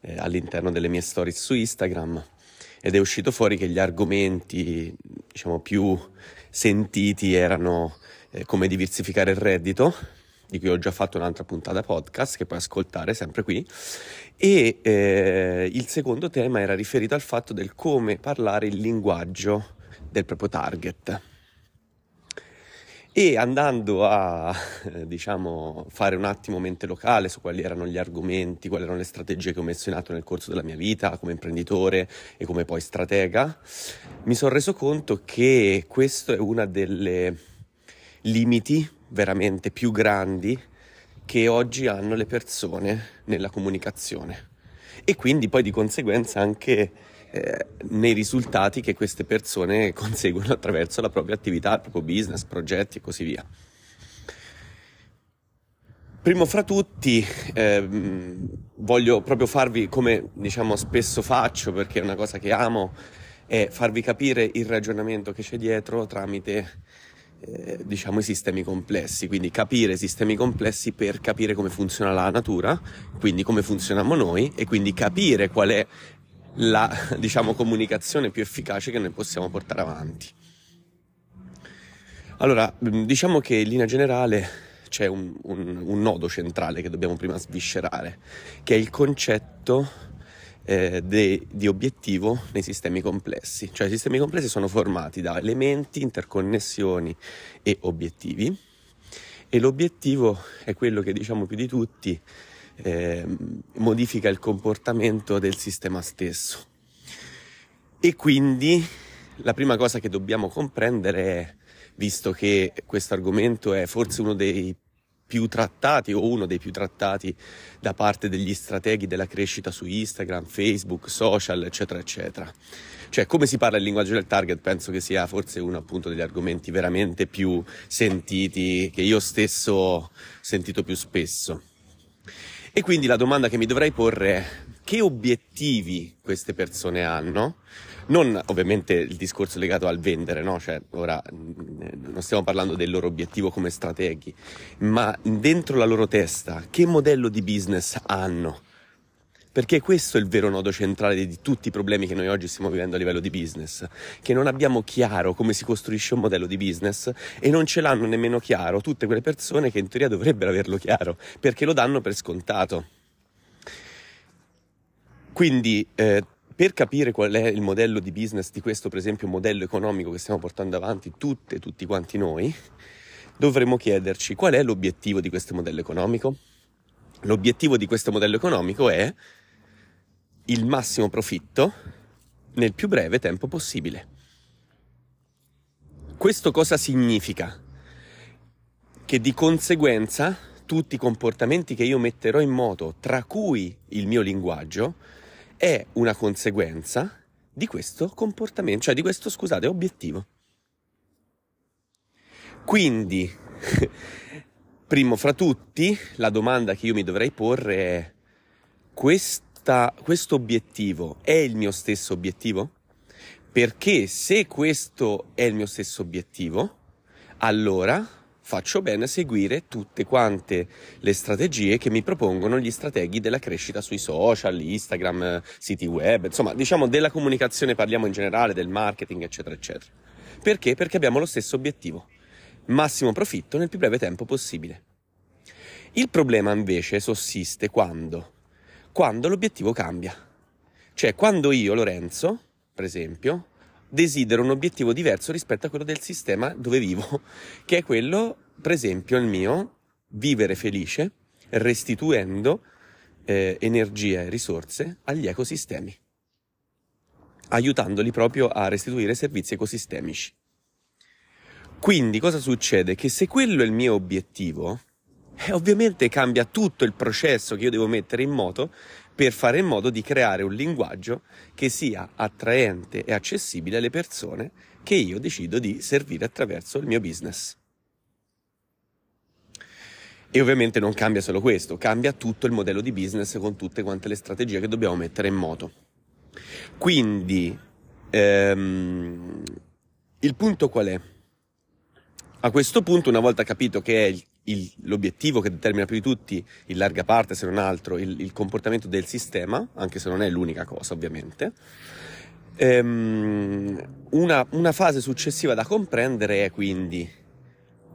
eh, all'interno delle mie stories su Instagram ed è uscito fuori che gli argomenti diciamo più sentiti erano eh, come diversificare il reddito di cui ho già fatto un'altra puntata podcast che puoi ascoltare sempre qui e eh, il secondo tema era riferito al fatto del come parlare il linguaggio del proprio target e andando a diciamo, fare un attimo mente locale su quali erano gli argomenti, quali erano le strategie che ho messo in atto nel corso della mia vita come imprenditore e come poi stratega, mi sono reso conto che questo è uno dei limiti veramente più grandi che oggi hanno le persone nella comunicazione. E quindi poi di conseguenza anche eh, nei risultati che queste persone conseguono attraverso la propria attività, il proprio business, progetti e così via. Primo fra tutti ehm, voglio proprio farvi, come diciamo spesso faccio perché è una cosa che amo, è farvi capire il ragionamento che c'è dietro tramite eh, diciamo i sistemi complessi, quindi capire i sistemi complessi per capire come funziona la natura, quindi come funzioniamo noi e quindi capire qual è la diciamo, comunicazione più efficace che noi possiamo portare avanti. Allora, diciamo che in linea generale c'è un, un, un nodo centrale che dobbiamo prima sviscerare, che è il concetto eh, de, di obiettivo nei sistemi complessi. Cioè i sistemi complessi sono formati da elementi, interconnessioni e obiettivi e l'obiettivo è quello che diciamo più di tutti eh, modifica il comportamento del sistema stesso. E quindi la prima cosa che dobbiamo comprendere è, visto che questo argomento è forse uno dei più trattati o uno dei più trattati da parte degli strateghi della crescita su Instagram, Facebook, social, eccetera, eccetera. Cioè, come si parla il linguaggio del target, penso che sia forse uno appunto degli argomenti veramente più sentiti, che io stesso ho sentito più spesso. E quindi la domanda che mi dovrei porre è che obiettivi queste persone hanno? Non ovviamente il discorso legato al vendere, no? Cioè, ora mm, non stiamo parlando del loro obiettivo come strateghi, ma dentro la loro testa che modello di business hanno? Perché questo è il vero nodo centrale di tutti i problemi che noi oggi stiamo vivendo a livello di business, che non abbiamo chiaro come si costruisce un modello di business e non ce l'hanno nemmeno chiaro tutte quelle persone che in teoria dovrebbero averlo chiaro, perché lo danno per scontato. Quindi eh, per capire qual è il modello di business di questo, per esempio, modello economico che stiamo portando avanti tutte, tutti quanti noi, dovremmo chiederci qual è l'obiettivo di questo modello economico. L'obiettivo di questo modello economico è il massimo profitto nel più breve tempo possibile. Questo cosa significa? Che di conseguenza tutti i comportamenti che io metterò in moto, tra cui il mio linguaggio, è una conseguenza di questo comportamento, cioè di questo, scusate, obiettivo. Quindi, primo fra tutti, la domanda che io mi dovrei porre è questo questo obiettivo è il mio stesso obiettivo? Perché se questo è il mio stesso obiettivo, allora faccio bene a seguire tutte quante le strategie che mi propongono gli strateghi della crescita sui social, Instagram, siti web, insomma, diciamo della comunicazione parliamo in generale, del marketing, eccetera, eccetera. Perché? Perché abbiamo lo stesso obiettivo, massimo profitto nel più breve tempo possibile. Il problema invece sussiste quando quando l'obiettivo cambia. Cioè, quando io, Lorenzo, per esempio, desidero un obiettivo diverso rispetto a quello del sistema dove vivo, che è quello, per esempio, il mio, vivere felice, restituendo eh, energia e risorse agli ecosistemi, aiutandoli proprio a restituire servizi ecosistemici. Quindi cosa succede? Che se quello è il mio obiettivo, E ovviamente cambia tutto il processo che io devo mettere in moto per fare in modo di creare un linguaggio che sia attraente e accessibile alle persone che io decido di servire attraverso il mio business. E ovviamente non cambia solo questo, cambia tutto il modello di business con tutte quante le strategie che dobbiamo mettere in moto. Quindi, ehm, il punto qual è? A questo punto, una volta capito che è il, il, l'obiettivo che determina più di tutti, in larga parte se non altro, il, il comportamento del sistema, anche se non è l'unica cosa ovviamente, ehm, una, una fase successiva da comprendere è quindi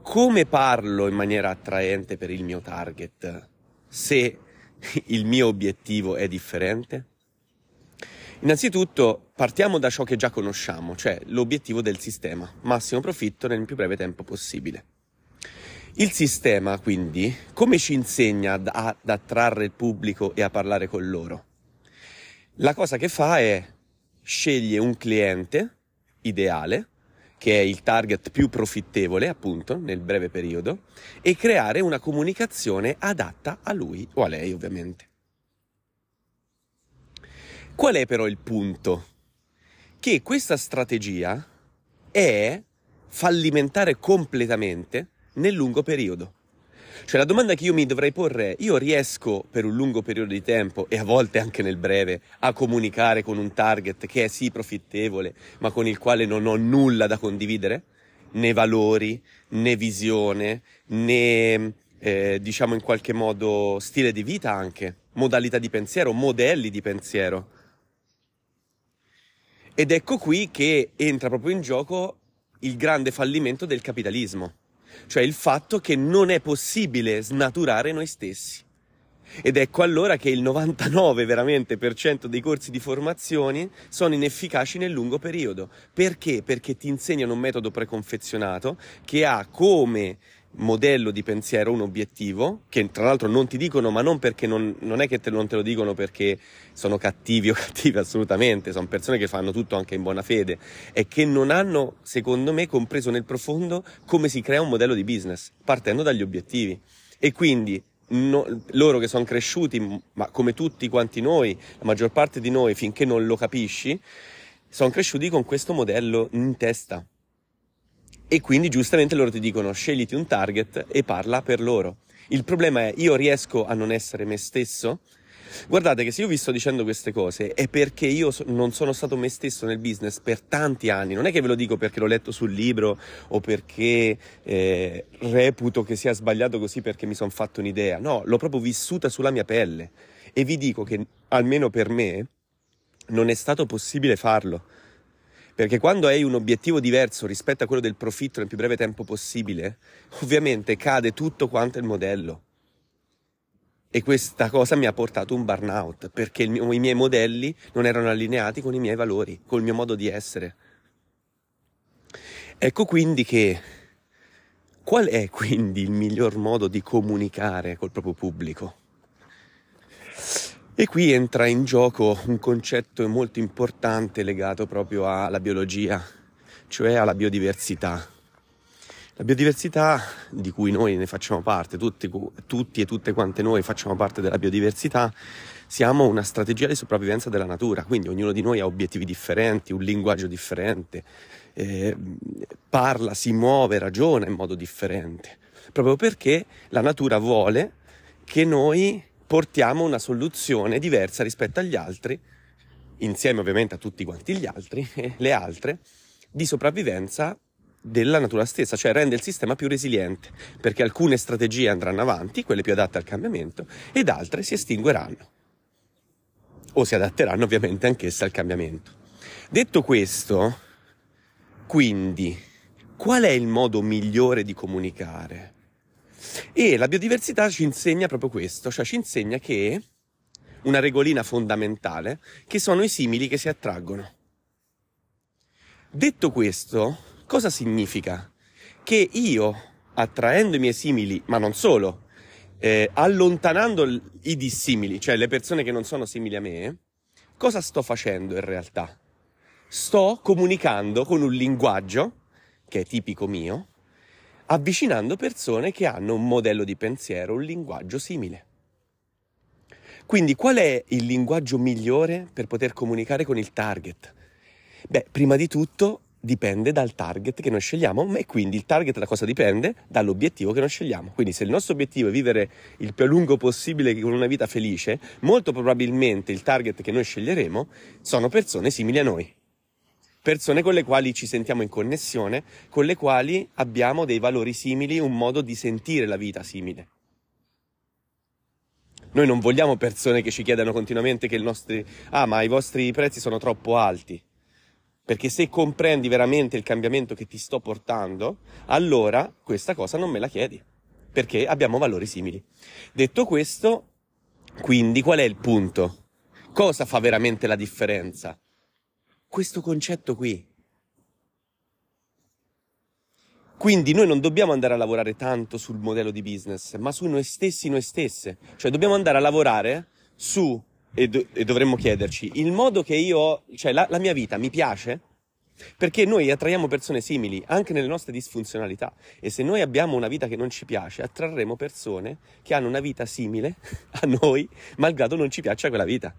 come parlo in maniera attraente per il mio target se il mio obiettivo è differente? Innanzitutto partiamo da ciò che già conosciamo, cioè l'obiettivo del sistema, massimo profitto nel più breve tempo possibile. Il sistema quindi come ci insegna ad, ad attrarre il pubblico e a parlare con loro? La cosa che fa è sceglie un cliente ideale che è il target più profittevole, appunto, nel breve periodo, e creare una comunicazione adatta a lui o a lei, ovviamente. Qual è però il punto? Che questa strategia è fallimentare completamente nel lungo periodo. Cioè la domanda che io mi dovrei porre è, io riesco per un lungo periodo di tempo e a volte anche nel breve a comunicare con un target che è sì profittevole, ma con il quale non ho nulla da condividere? Né valori, né visione, né eh, diciamo in qualche modo stile di vita anche, modalità di pensiero, modelli di pensiero. Ed ecco qui che entra proprio in gioco il grande fallimento del capitalismo cioè il fatto che non è possibile snaturare noi stessi. Ed ecco allora che il 99 veramente per cento dei corsi di formazione sono inefficaci nel lungo periodo. Perché? Perché ti insegnano un metodo preconfezionato che ha come modello di pensiero, un obiettivo, che tra l'altro non ti dicono, ma non perché non, non è che te, non te lo dicono perché sono cattivi o cattivi assolutamente, sono persone che fanno tutto anche in buona fede, è che non hanno, secondo me, compreso nel profondo come si crea un modello di business, partendo dagli obiettivi. E quindi no, loro che sono cresciuti, ma come tutti quanti noi, la maggior parte di noi, finché non lo capisci, sono cresciuti con questo modello in testa e quindi giustamente loro ti dicono scegliti un target e parla per loro. Il problema è io riesco a non essere me stesso? Guardate che se io vi sto dicendo queste cose è perché io non sono stato me stesso nel business per tanti anni. Non è che ve lo dico perché l'ho letto sul libro o perché eh, reputo che sia sbagliato così perché mi sono fatto un'idea. No, l'ho proprio vissuta sulla mia pelle. E vi dico che almeno per me non è stato possibile farlo. Perché quando hai un obiettivo diverso rispetto a quello del profitto nel più breve tempo possibile, ovviamente cade tutto quanto il modello. E questa cosa mi ha portato un burnout, perché mio, i miei modelli non erano allineati con i miei valori, col mio modo di essere. Ecco quindi che qual è quindi il miglior modo di comunicare col proprio pubblico? E qui entra in gioco un concetto molto importante legato proprio alla biologia, cioè alla biodiversità. La biodiversità di cui noi ne facciamo parte, tutti, tutti, e tutte quante noi facciamo parte della biodiversità, siamo una strategia di sopravvivenza della natura, quindi ognuno di noi ha obiettivi differenti, un linguaggio differente, eh, parla, si muove, ragiona in modo differente, proprio perché la natura vuole che noi portiamo una soluzione diversa rispetto agli altri, insieme ovviamente a tutti quanti gli altri, le altre, di sopravvivenza della natura stessa, cioè rende il sistema più resiliente, perché alcune strategie andranno avanti, quelle più adatte al cambiamento, ed altre si estingueranno o si adatteranno ovviamente anch'esse al cambiamento. Detto questo, quindi, qual è il modo migliore di comunicare? E la biodiversità ci insegna proprio questo, cioè ci insegna che una regolina fondamentale, che sono i simili che si attraggono. Detto questo, cosa significa? Che io, attraendo i miei simili, ma non solo, eh, allontanando i dissimili, cioè le persone che non sono simili a me, cosa sto facendo in realtà? Sto comunicando con un linguaggio, che è tipico mio, avvicinando persone che hanno un modello di pensiero, un linguaggio simile. Quindi qual è il linguaggio migliore per poter comunicare con il target? Beh, prima di tutto dipende dal target che noi scegliamo e quindi il target da cosa dipende? Dall'obiettivo che noi scegliamo. Quindi se il nostro obiettivo è vivere il più a lungo possibile con una vita felice, molto probabilmente il target che noi sceglieremo sono persone simili a noi. Persone con le quali ci sentiamo in connessione, con le quali abbiamo dei valori simili, un modo di sentire la vita simile. Noi non vogliamo persone che ci chiedano continuamente che il nostro... Ah, ma i vostri prezzi sono troppo alti. Perché se comprendi veramente il cambiamento che ti sto portando, allora questa cosa non me la chiedi. Perché abbiamo valori simili. Detto questo, quindi qual è il punto? Cosa fa veramente la differenza? Questo concetto qui. Quindi noi non dobbiamo andare a lavorare tanto sul modello di business, ma su noi stessi, noi stesse. Cioè dobbiamo andare a lavorare su, e, do, e dovremmo chiederci, il modo che io cioè la, la mia vita mi piace? Perché noi attraiamo persone simili anche nelle nostre disfunzionalità. E se noi abbiamo una vita che non ci piace, attrarremo persone che hanno una vita simile a noi, malgrado non ci piaccia quella vita.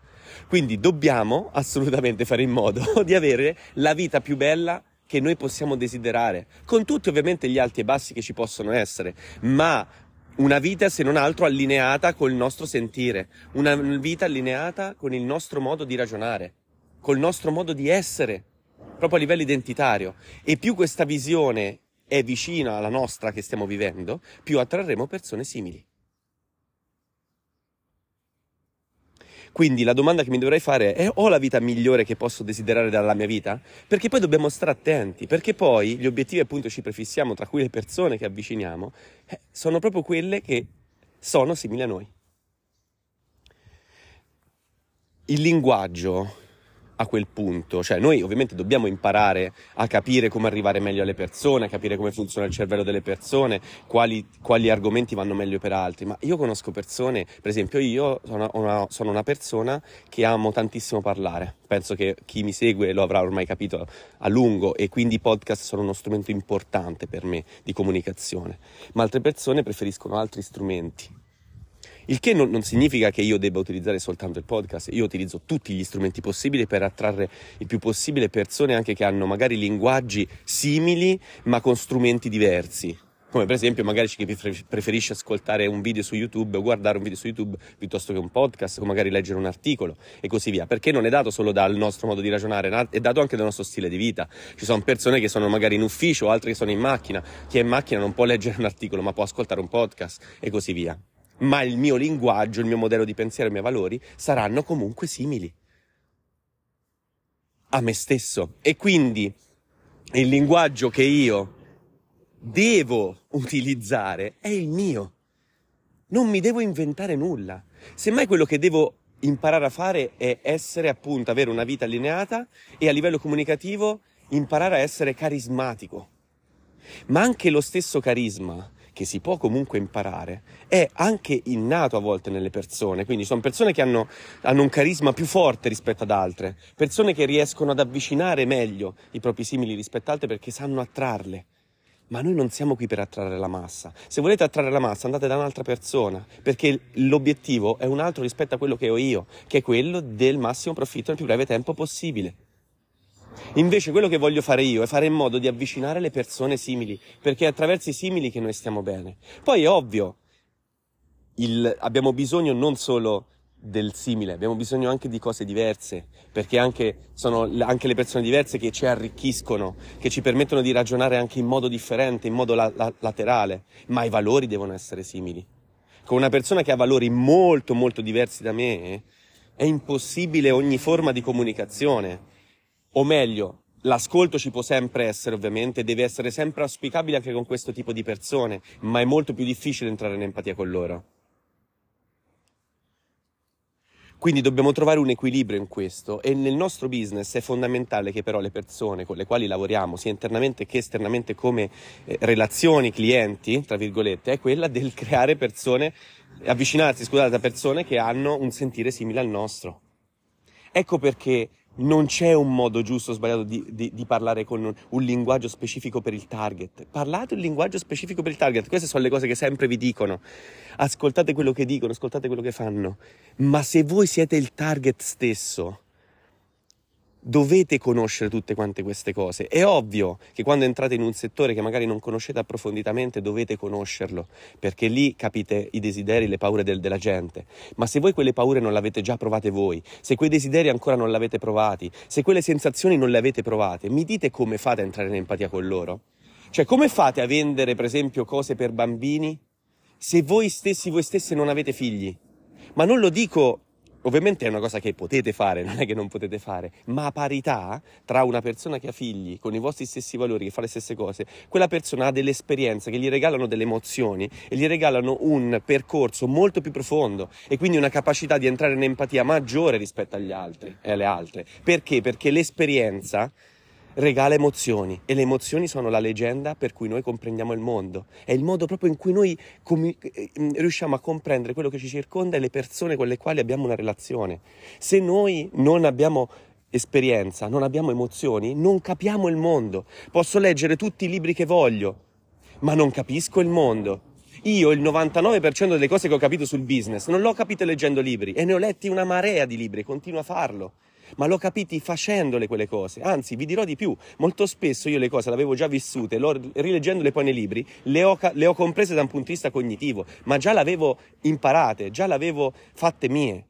Quindi dobbiamo assolutamente fare in modo di avere la vita più bella che noi possiamo desiderare, con tutti ovviamente gli alti e bassi che ci possono essere, ma una vita se non altro allineata col nostro sentire, una vita allineata con il nostro modo di ragionare, col nostro modo di essere, proprio a livello identitario. E più questa visione è vicina alla nostra che stiamo vivendo, più attrarremo persone simili. Quindi la domanda che mi dovrei fare è ho la vita migliore che posso desiderare dalla mia vita? Perché poi dobbiamo stare attenti, perché poi gli obiettivi appunto ci prefissiamo, tra cui le persone che avviciniamo, eh, sono proprio quelle che sono simili a noi. Il linguaggio a quel punto. Cioè, noi ovviamente dobbiamo imparare a capire come arrivare meglio alle persone, a capire come funziona il cervello delle persone, quali, quali argomenti vanno meglio per altri. Ma io conosco persone, per esempio, io sono una, sono una persona che amo tantissimo parlare. Penso che chi mi segue lo avrà ormai capito a lungo e quindi i podcast sono uno strumento importante per me di comunicazione. Ma altre persone preferiscono altri strumenti il che non, non, significa che io debba utilizzare soltanto il podcast, io utilizzo tutti gli strumenti possibili per attrarre il più possibile persone anche che hanno magari linguaggi simili ma con strumenti diversi. Come per esempio magari chi preferisce ascoltare un video su YouTube o guardare un video su YouTube piuttosto che un podcast o magari leggere un articolo e così via, perché non è dato solo dal nostro modo di ragionare, è dato anche dal nostro stile di vita. Ci sono persone che sono magari in ufficio, altre che sono in macchina, chi è in macchina non può leggere un articolo ma può ascoltare un podcast e così via ma il mio linguaggio, il mio modello di pensiero, i miei valori saranno comunque simili a me stesso. E quindi il linguaggio che io devo utilizzare è il mio. Non mi devo inventare nulla. Semmai quello che devo imparare a fare è essere appunto, avere una vita allineata e a livello comunicativo imparare a essere carismatico. Ma anche lo stesso carisma che si può comunque imparare, è anche innato a volte nelle persone, quindi sono persone che hanno, hanno un carisma più forte rispetto ad altre, persone che riescono ad avvicinare meglio i propri simili rispetto ad altre perché sanno attrarle. Ma noi non siamo qui per attrarre la massa. Se volete attrarre la massa, andate da un'altra persona, perché l'obiettivo è un altro rispetto a quello che ho io, che è quello del massimo profitto nel più breve tempo possibile. Invece quello che voglio fare io è fare in modo di avvicinare le persone simili, perché è attraverso i simili che noi stiamo bene. Poi è ovvio, il, abbiamo bisogno non solo del simile, abbiamo bisogno anche di cose diverse, perché anche, sono anche le persone diverse che ci arricchiscono, che ci permettono di ragionare anche in modo differente, in modo la, la, laterale, ma i valori devono essere simili. Con una persona che ha valori molto molto diversi da me, è impossibile ogni forma di comunicazione o meglio, l'ascolto ci può sempre essere ovviamente, deve essere sempre auspicabile anche con questo tipo di persone, ma è molto più difficile entrare in empatia con loro. Quindi dobbiamo trovare un equilibrio in questo e nel nostro business è fondamentale che però le persone con le quali lavoriamo, sia internamente che esternamente come eh, relazioni, clienti, tra virgolette, è quella del creare persone, avvicinarsi, scusate, a persone che hanno un sentire simile al nostro. Ecco perché non c'è un modo giusto o sbagliato di, di, di parlare con un, un, linguaggio specifico per il target. Parlate un linguaggio specifico per il target. Queste sono le cose che sempre vi dicono. Ascoltate quello che dicono, ascoltate quello che fanno. Ma se voi siete il target stesso, dovete conoscere tutte quante queste cose. È ovvio che quando entrate in un settore che magari non conoscete approfonditamente dovete conoscerlo, perché lì capite i desideri, le paure del, della gente. Ma se voi quelle paure non le avete già provate voi, se quei desideri ancora non le avete provati, se quelle sensazioni non le avete provate, mi dite come fate a entrare in empatia con loro? Cioè come fate a vendere per esempio cose per bambini se voi stessi, voi stesse non avete figli? Ma non lo dico Ovviamente è una cosa che potete fare, non è che non potete fare, ma a parità tra una persona che ha figli con i vostri stessi valori, che fa le stesse cose, quella persona ha delle esperienze che gli regalano delle emozioni e gli regalano un percorso molto più profondo e quindi una capacità di entrare in empatia maggiore rispetto agli altri e alle altre. Perché? Perché l'esperienza regala emozioni e le emozioni sono la leggenda per cui noi comprendiamo il mondo. È il modo proprio in cui noi com- eh, riusciamo a comprendere quello che ci circonda e le persone con le quali abbiamo una relazione. Se noi non abbiamo esperienza, non abbiamo emozioni, non capiamo il mondo. Posso leggere tutti i libri che voglio, ma non capisco il mondo. Io il 99% delle cose che ho capito sul business non l'ho capito leggendo libri e ne ho letti una marea di libri e continuo a farlo ma l'ho capiti facendole quelle cose. Anzi, vi dirò di più, molto spesso io le cose le avevo già vissute, l'ho, rileggendole poi nei libri, le ho, le ho comprese da un punto di vista cognitivo, ma già le avevo imparate, già le avevo fatte mie.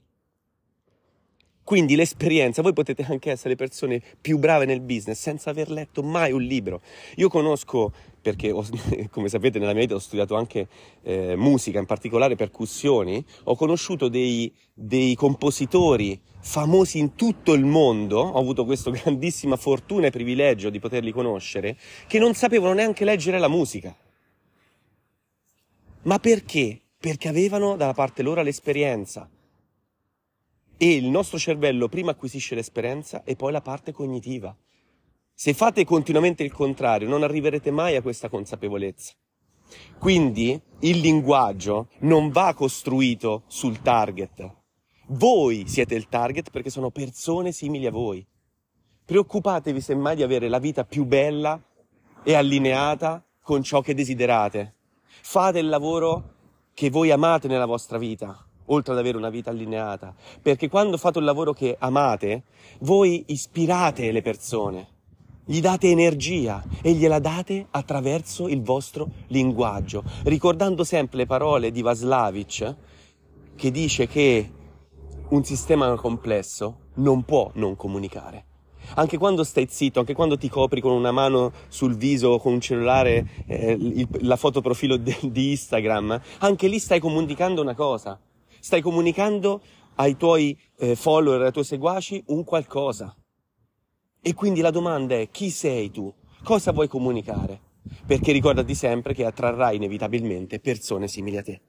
Quindi l'esperienza, voi potete anche essere le persone più brave nel business senza aver letto mai un libro. Io conosco, perché ho, come sapete nella mia vita ho studiato anche eh, musica, in particolare percussioni, ho conosciuto dei, dei compositori famosi in tutto il mondo, ho avuto questa grandissima fortuna e privilegio di poterli conoscere, che non sapevano neanche leggere la musica. Ma perché? Perché avevano dalla parte loro l'esperienza e il nostro cervello prima acquisisce l'esperienza e poi la parte cognitiva. Se fate continuamente il contrario, non arriverete mai a questa consapevolezza. Quindi il linguaggio non va costruito sul target. Voi siete il target perché sono persone simili a voi. Preoccupatevi semmai di avere la vita più bella e allineata con ciò che desiderate. Fate il lavoro che voi amate nella vostra vita oltre ad avere una vita allineata, perché quando fate un lavoro che amate, voi ispirate le persone, gli date energia e gliela date attraverso il vostro linguaggio, ricordando sempre le parole di Vaslavic che dice che un sistema complesso non può non comunicare. Anche quando stai zitto, anche quando ti copri con una mano sul viso, con un cellulare, eh, il, la foto profilo de, di Instagram, anche lì stai comunicando una cosa stai comunicando ai tuoi eh, follower, ai tuoi seguaci un qualcosa. E quindi la domanda è chi sei tu? Cosa vuoi comunicare? Perché ricordati sempre che attrarrai inevitabilmente persone simili a te.